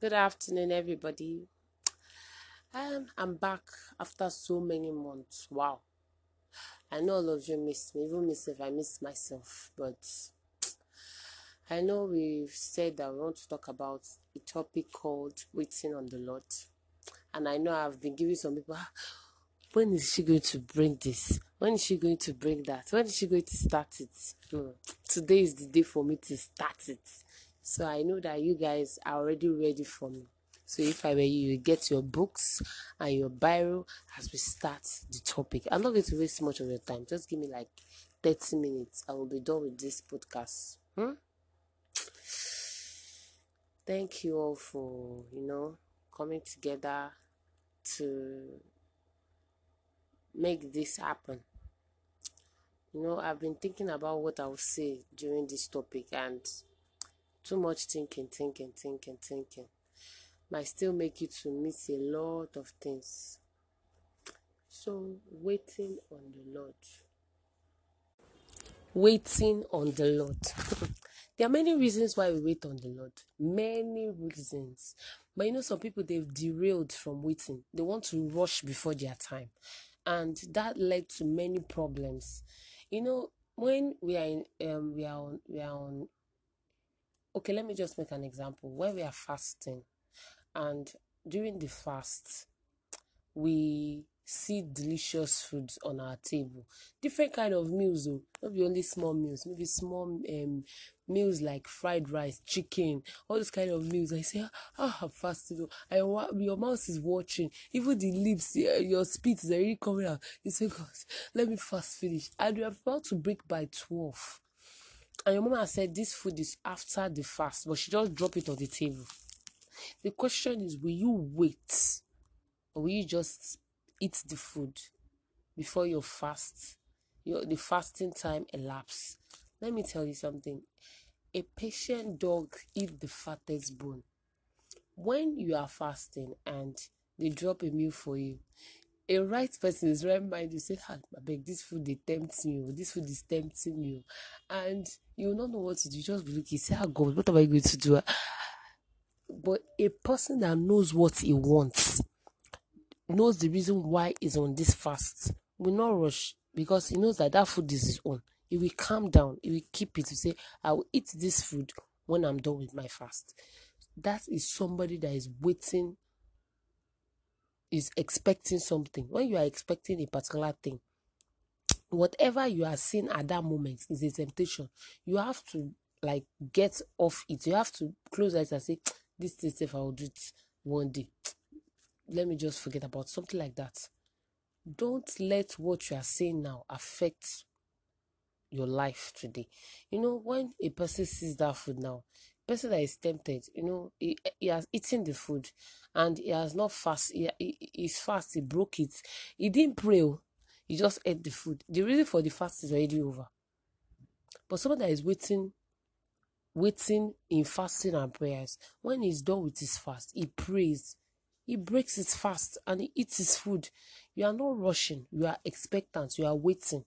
Good afternoon, everybody. Um, I'm back after so many months. Wow. I know all of you missed me, even myself, I miss myself. But I know we've said that we want to talk about a topic called waiting on the Lord. And I know I've been giving some people, "Ah, when is she going to bring this? When is she going to bring that? When is she going to start it? Hmm. Today is the day for me to start it. So I know that you guys are already ready for me. So if I were you, you get your books and your Bible as we start the topic. I'm not going to waste much of your time. Just give me like 30 minutes. I will be done with this podcast. Hmm? Thank you all for, you know, coming together to make this happen. You know, I've been thinking about what I'll say during this topic and too much thinking, thinking, thinking, thinking might still make you to miss a lot of things. So, waiting on the Lord. Waiting on the Lord. there are many reasons why we wait on the Lord. Many reasons. But you know, some people they've derailed from waiting. They want to rush before their time. And that led to many problems. You know, when we are in um we are on we are on okay, let me just make an example. When we are fasting and during the fast we see delicious foods on our table. Different kind of meals oh. Not be only small meals. Maybe small um meals like fried rice chicken all those kind of meals. I say ah i'm fasting oh. I wa your mouth is watching even the lips uh, your spit is already coming out. You say god let me fast finish. And we are about to break by 12 and your mama said this food is after the fast but she just drop it on the table. The question is will you wait or will you just eat the food before your fast your the fasting time elapse? Let me tell you something. A patient dog eat the fattest bone. When you are fasting and they drop a meal for you a right person is right mind you say ah abeg this food dey tempt me oh this food is tempting me oh. And you will not know what to do. Just be looking say ah god what am i going to do? But a person that knows what he wants knows the reason why he's on this fast will not rush because he knows that that food is his own. He will calm down. He will keep it to say i will eat this food when i'm done with my fast. That is somebody that is waiting is expecting something. When you are expecting a particular thing whatever you are seeing at that moment is a temptation. You have to like get off it. You have to close eyes and say this is if i will do it one day. Let me just forget about something like that. Don't let what you are saying now affect your life today. You know when a person sees that food now person that is tempted you know he, he has eaten the food and he has not fast he, he he's fast he broke it. He didn't pray he just ate the food. The reason for the fast is already over. But someone that is waiting waiting in fasting and prayers when he's done with his fast he prays he breaks his fast and he eats his food. You are not rushing. You are expectant. You are waiting.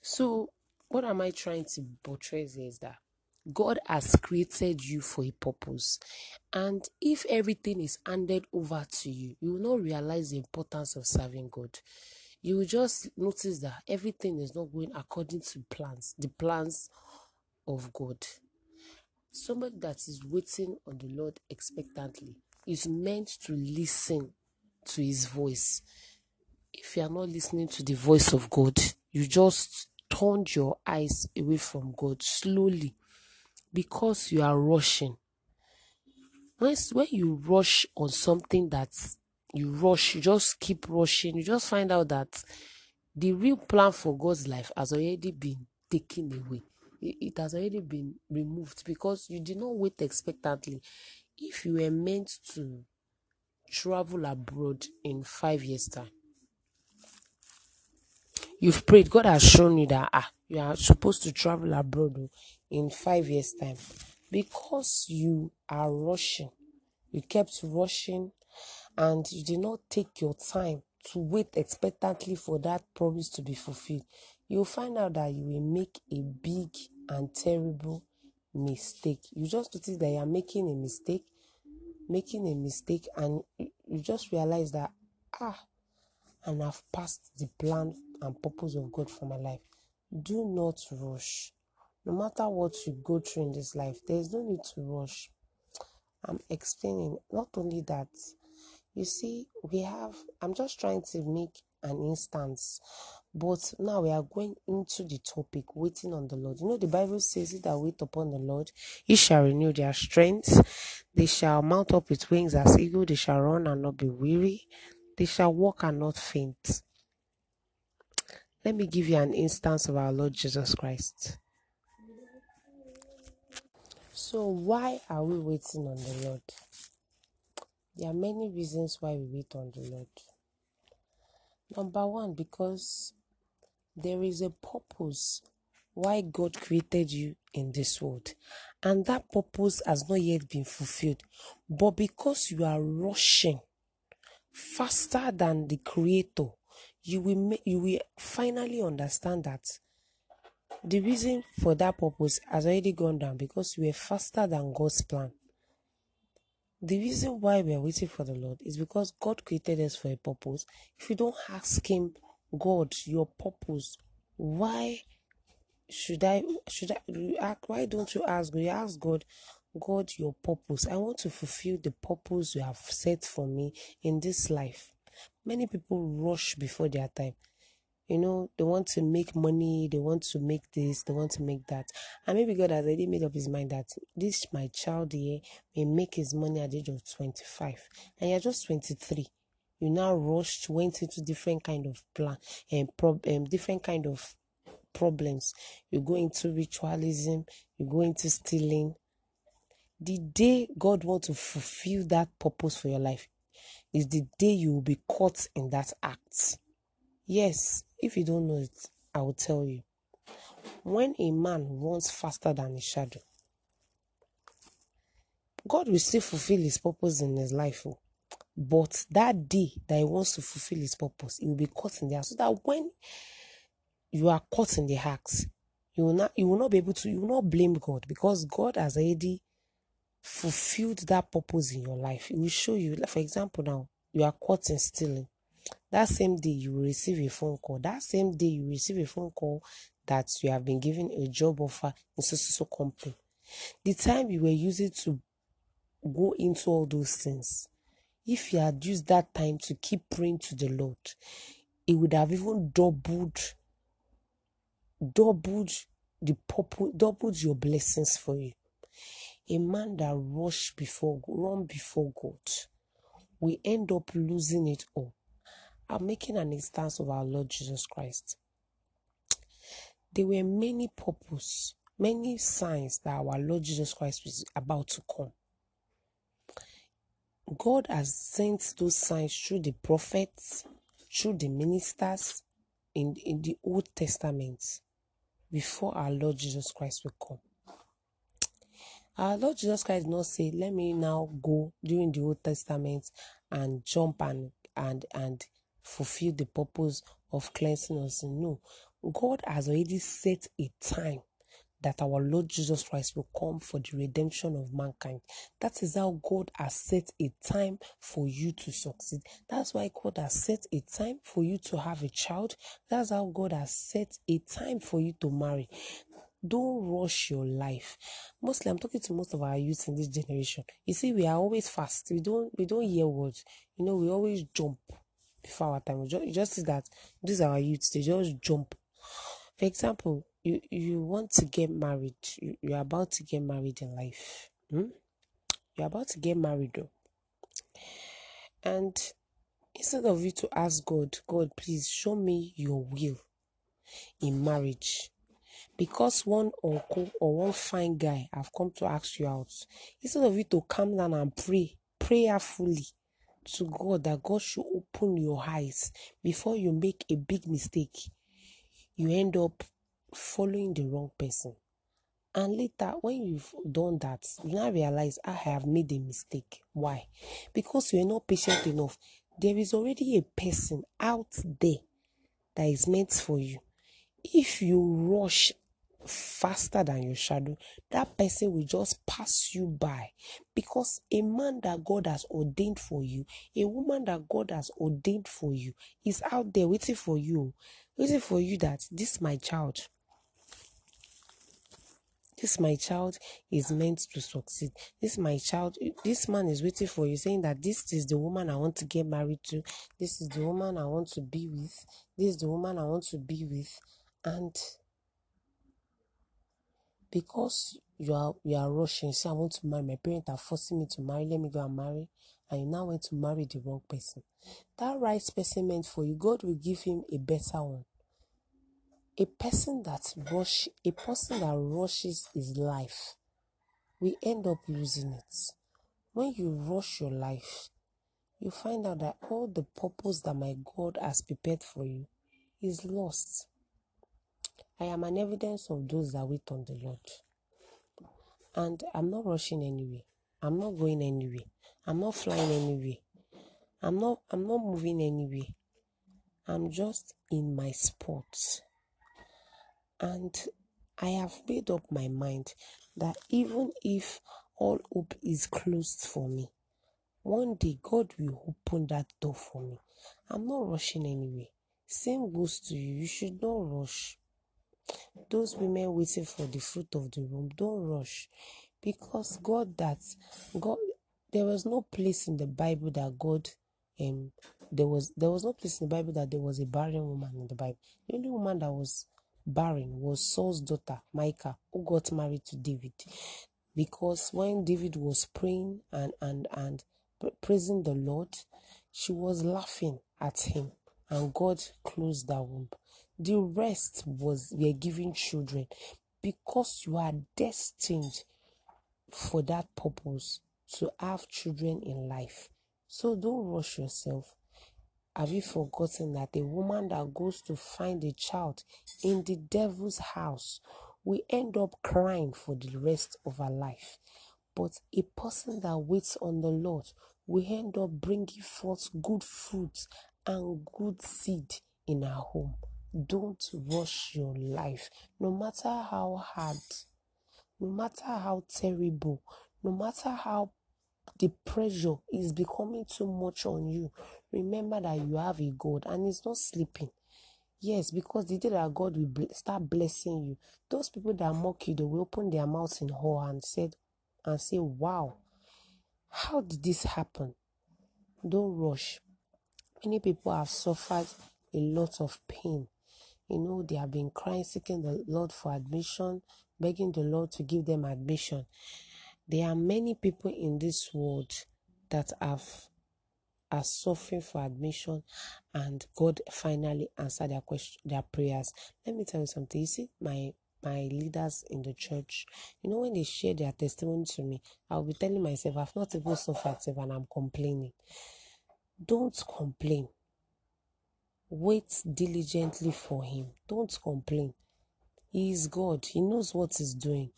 So what am i trying to portray is that god has created you for a purpose. And if everything is handed over to you you will not realize the importance of serving god you will just notice that everything is not going according to plans the plans of god. Somebody that is waiting on the lord expectantly is meant to listen to his voice. If you are not listening to the voice of god you just turned your eyes away from god slowly because you are rushing. When, when you rush on something that you rush you just keep rushing you just find out that the real plan for god's life has already been taken away. It, has already been removed because you did not wait expectantly. If you were meant to travel abroad in five years time you've prayed god has shown you that ah you are supposed to travel abroad oh, in five years time. Because you are rushing you kept rushing and you did not take your time to wait expectantly for that promise to be fulfilled you'll find out that you will make a big and terrible mistake you just notice that you are making a mistake making a mistake and you just realize that ah and I've passed the plan and purpose of God for my life. Do not rush. No matter what you go through in this life, there is no need to rush. I'm explaining not only that, you see, we have, I'm just trying to make an instance, but now we are going into the topic waiting on the Lord. You know, the Bible says it that wait upon the Lord, he shall renew their strength, they shall mount up with wings as eagle, they shall run and not be weary, they shall walk and not faint. Let me give you an instance of our Lord Jesus Christ. So, why are we waiting on the Lord? There are many reasons why we wait on the Lord. Number one, because there is a purpose why God created you in this world, and that purpose has not yet been fulfilled. But because you are rushing faster than the Creator, you will you will finally understand that the reason for that purpose has already gone down because you were faster than God's plan. The reason why we are waiting for the Lord is because God created us for a purpose. If you don't ask Him, God, your purpose, why should I should I why don't you ask? You ask God, God, your purpose. I want to fulfill the purpose you have set for me in this life. Many people rush before their time you know, they want to make money, they want to make this, they want to make that. And maybe God has already made up his mind that this my child here may make his money at the age of 25. And you're just 23. You now rushed, went into different kind of plan and prob- um, different kind of problems. You go into ritualism, you go into stealing. The day God wants to fulfill that purpose for your life is the day you will be caught in that act. Yes, if you don't know it, I will tell you. When a man runs faster than his shadow, God will still fulfill his purpose in his life. Oh. But that day that he wants to fulfill his purpose, he will be caught in the act. So that when you are caught in the act, you will not you will not be able to you will not blame God because God has already fulfilled that purpose in your life. He will show you, like for example, now you are caught in stealing that same day you receive a phone call. That same day you receive a phone call that you have been given a job offer in so so company. The time you were using to go into all those things, if you had used that time to keep praying to the Lord, it would have even doubled, doubled the purpose, doubled your blessings for you. A man that rush before, run before God, we end up losing it all. I'm making an instance of our Lord Jesus Christ. There were many purpose, many signs that our Lord Jesus Christ was about to come. God has sent those signs through the prophets, through the ministers in, in the Old Testament before our Lord Jesus Christ will come. Our Lord Jesus Christ did not say, Let me now go during the Old Testament and jump and and and fulfill the purpose of cleansing us. No, God has already set a time that our Lord Jesus Christ will come for the redemption of mankind. That is how God has set a time for you to succeed. That's why God has set a time for you to have a child. That's how God has set a time for you to marry. Don't rush your life. Mostly, I'm talking to most of our youth in this generation. You see, we are always fast. We don't we don't hear words. You know, we always jump before our time. Just see that these are our youths, they just jump. For example, you, you want to get married, you, you're about to get married in life. Hmm? You're about to get married though. And instead of you to ask God, God, please show me your will in marriage. Because one uncle or one fine guy have come to ask you out, instead of you to calm down and pray prayerfully, to God that God should open your eyes before you make a big mistake, you end up following the wrong person. And later, when you've done that, you now realize ah, I have made a mistake. Why? Because you're not patient enough. There is already a person out there that is meant for you. If you rush faster than your shadow, that person will just pass you by. Because a man that God has ordained for you, a woman that God has ordained for you, is out there waiting for you. Waiting for you that this my child. This my child is meant to succeed. This my child, this man is waiting for you, saying that this is the woman I want to get married to. This is the woman I want to be with. This is the woman I want to be with. And because you are you are rushing, say I want to marry, my parents are forcing me to marry, let me go and marry, and you now want to marry the wrong person. That right person meant for you, God will give him a better one. A person that rush a person that rushes his life we end up losing it. When you rush your life, you find out that all the purpose that my God has prepared for you is lost. I am an evidence of those that wait on the Lord. And I'm not rushing anywhere. I'm not going anywhere. I'm not flying anywhere. I'm not I'm not moving anywhere. I'm just in my spot. And I have made up my mind that even if all hope is closed for me, one day God will open that door for me. I'm not rushing anywhere. Same goes to you. You should not rush. Those women waiting for the fruit of the womb, don't rush. Because God that God there was no place in the Bible that God um there was there was no place in the Bible that there was a barren woman in the Bible. The only woman that was barren was Saul's daughter, Michal, who got married to David. Because when David was praying and and and praising the Lord, she was laughing at him, and God closed that womb. The rest was we are giving children because you are destined for that purpose to have children in life. So don't rush yourself. Have you forgotten that a woman that goes to find a child in the devil's house will end up crying for the rest of her life? But a person that waits on the Lord will end up bringing forth good fruits and good seed in her home. Don't rush your life, no matter how hard, no matter how terrible, no matter how the pressure is becoming too much on you. Remember that you have a God and He's not sleeping. Yes, because the day that God will start blessing you, those people that mock you, they will open their mouths in awe and said and say, "Wow, how did this happen?" Don't rush. Many people have suffered a lot of pain. You know, they have been crying, seeking the Lord for admission, begging the Lord to give them admission. There are many people in this world that have are suffering for admission and God finally answered their question their prayers. Let me tell you something. You see, my my leaders in the church, you know, when they share their testimony to me, I'll be telling myself, I've not even suffered and I'm complaining. Don't complain. Wait diligently for him. Don't complain. He is God. He knows what he's doing.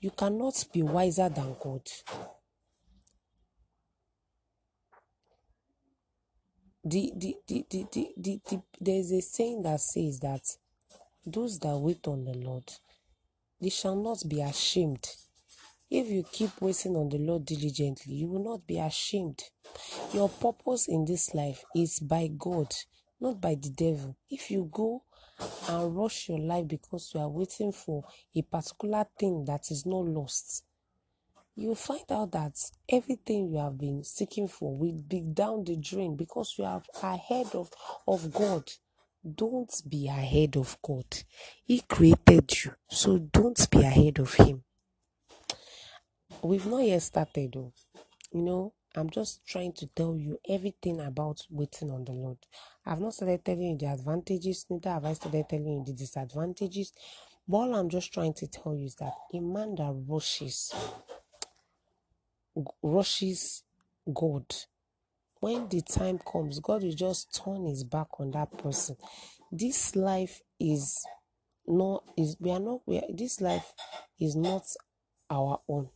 You cannot be wiser than God. The, the, the, the, the, the, the, there's a saying that says that those that wait on the Lord, they shall not be ashamed. If you keep waiting on the Lord diligently, you will not be ashamed. Your purpose in this life is by God, not by the devil. If you go and rush your life because you are waiting for a particular thing that is not lost, you find out that everything you have been seeking for will be down the drain because you are ahead of, of God. Don't be ahead of God. He created you, so don't be ahead of Him. We've not yet started, though. You know, I'm just trying to tell you everything about waiting on the Lord. I've not started telling you the advantages, neither have I started telling you the disadvantages. But all I'm just trying to tell you is that a man that rushes rushes God. When the time comes, God will just turn his back on that person. This life is not is we are not we are, this life is not our own.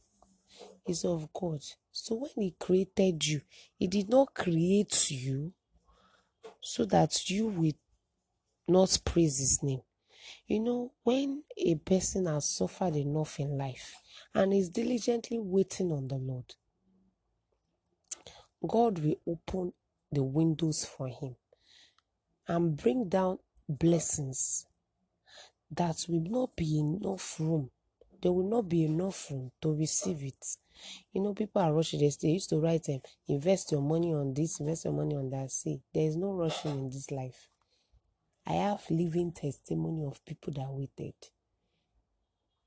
It's of God. So when he created you, he did not create you so that you will not praise his name. You know, when a person has suffered enough in life and is diligently waiting on the Lord, God will open the windows for him and bring down blessings that will not be enough room. There will not be enough room to receive it. You know, people are rushing. They used to write them, invest your money on this, invest your money on that. See, there is no rushing in this life. I have living testimony of people that waited.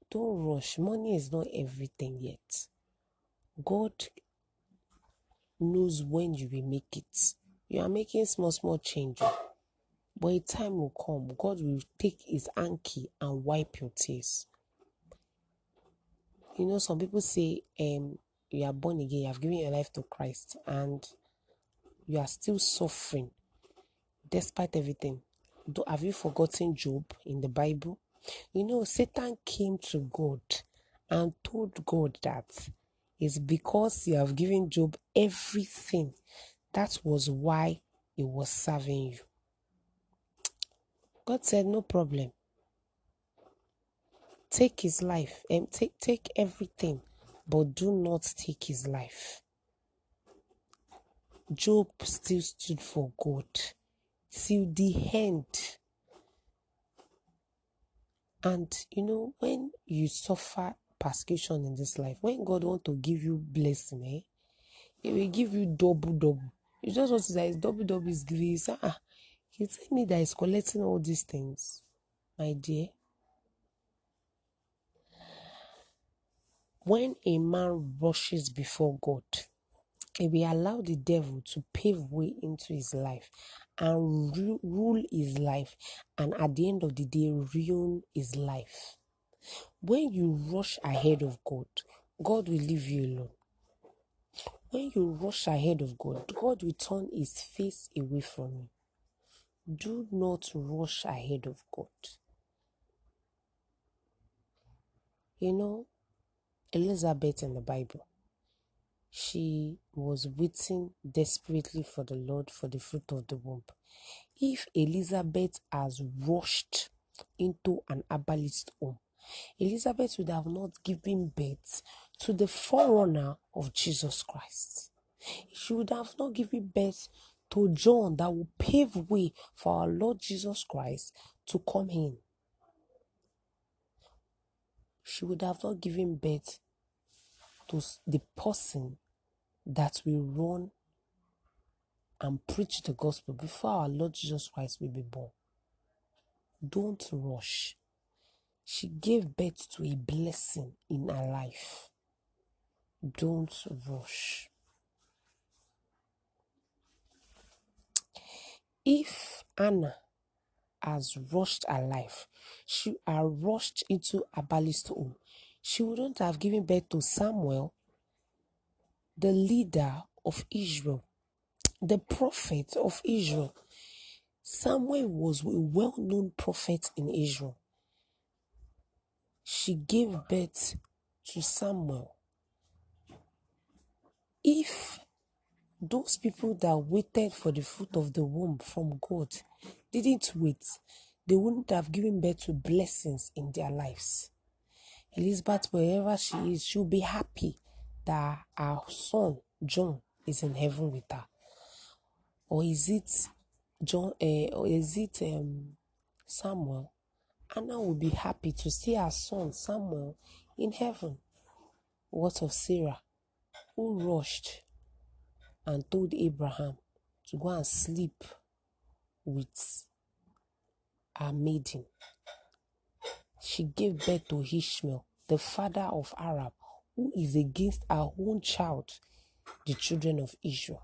Don't rush. Money is not everything yet. God knows when you will make it. You are making small, small changes. But a time will come, God will take his hanky and wipe your tears. You know, some people say, um, you are born again, you have given your life to Christ, and you are still suffering despite everything. Do, Have you forgotten Job in the Bible? You know, Satan came to God and told God that it's because you have given Job everything. That was why he was serving you. God said, No problem. Take his life and take, take everything, but do not take his life. Job still stood for God till the end. And you know, when you suffer persecution in this life, when God want to give you blessing, eh, He will give you double double. You just want to say double double is. Say, ah, He tell me that He's collecting all these things, my dear. When a man rushes before God, he will allow the devil to pave way into his life and ru- rule his life, and at the end of the day, ruin his life. When you rush ahead of God, God will leave you alone. When you rush ahead of God, God will turn his face away from you. Do not rush ahead of God. You know, Elizabeth in the Bible, she was waiting desperately for the Lord for the fruit of the womb. If Elizabeth has rushed into an herbalist home, Elizabeth would have not given birth to the forerunner of Jesus Christ. She would have not given birth to John that will pave way for our Lord Jesus Christ to come in. She would have not given birth to the person that will run and preach the gospel before our Lord Jesus Christ will be born. Don't rush. She gave birth to a blessing in her life. Don't rush. If Anna has rushed her life, she had rushed into a herbalist home, she wouldn't have given birth to Samuel, the leader of Israel, the prophet of Israel. Samuel was a well known prophet in Israel. She gave birth to Samuel. If those people that waited for the fruit of the womb from God didn't wait, they wouldn't have given birth to blessings in their lives. Elizabeth, wherever she is, she'll be happy that her son John is in heaven with her. Or is it John? Uh, or is it um, Samuel? Anna will be happy to see her son Samuel in heaven. What of Sarah, who rushed and told Abraham to go and sleep with her maiden. She gave birth to Ishmael, the father of Arab, who is against her own child, the children of Israel,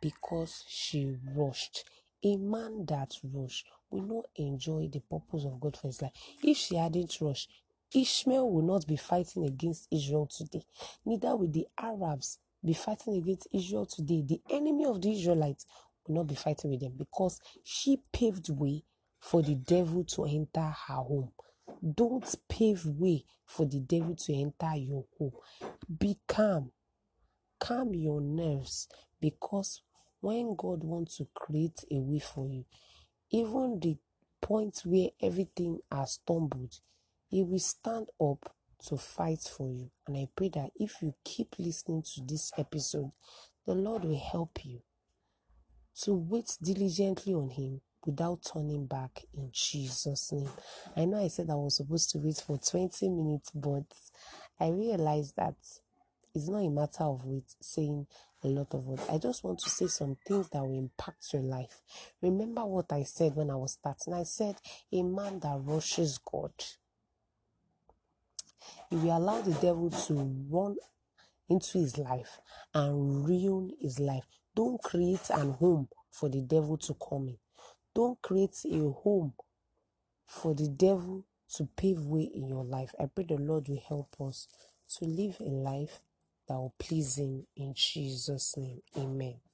because she rushed. A man that rushed will not enjoy the purpose of God for his life. If she hadn't rushed, Ishmael will not be fighting against Israel today. Neither will the Arabs be fighting against Israel today. The enemy of the Israelites will not be fighting with them because she paved way for the devil to enter her home. Don't pave way for the devil to enter your home. Be calm. Calm your nerves because when God wants to create a way for you, even the point where everything has stumbled, He will stand up to fight for you. And I pray that if you keep listening to this episode, the Lord will help you to wait diligently on Him without turning back in Jesus' name. I know I said I was supposed to wait for 20 minutes, but I realized that it's not a matter of wait saying a lot of words. I just want to say some things that will impact your life. Remember what I said when I was starting. I said a man that rushes God. If you allow the devil to run into his life and ruin his life, don't create an home for the devil to come in. Don't create a home for the devil to pave way in your life. I pray the Lord will help us to live a life that will please Him in Jesus' name. Amen.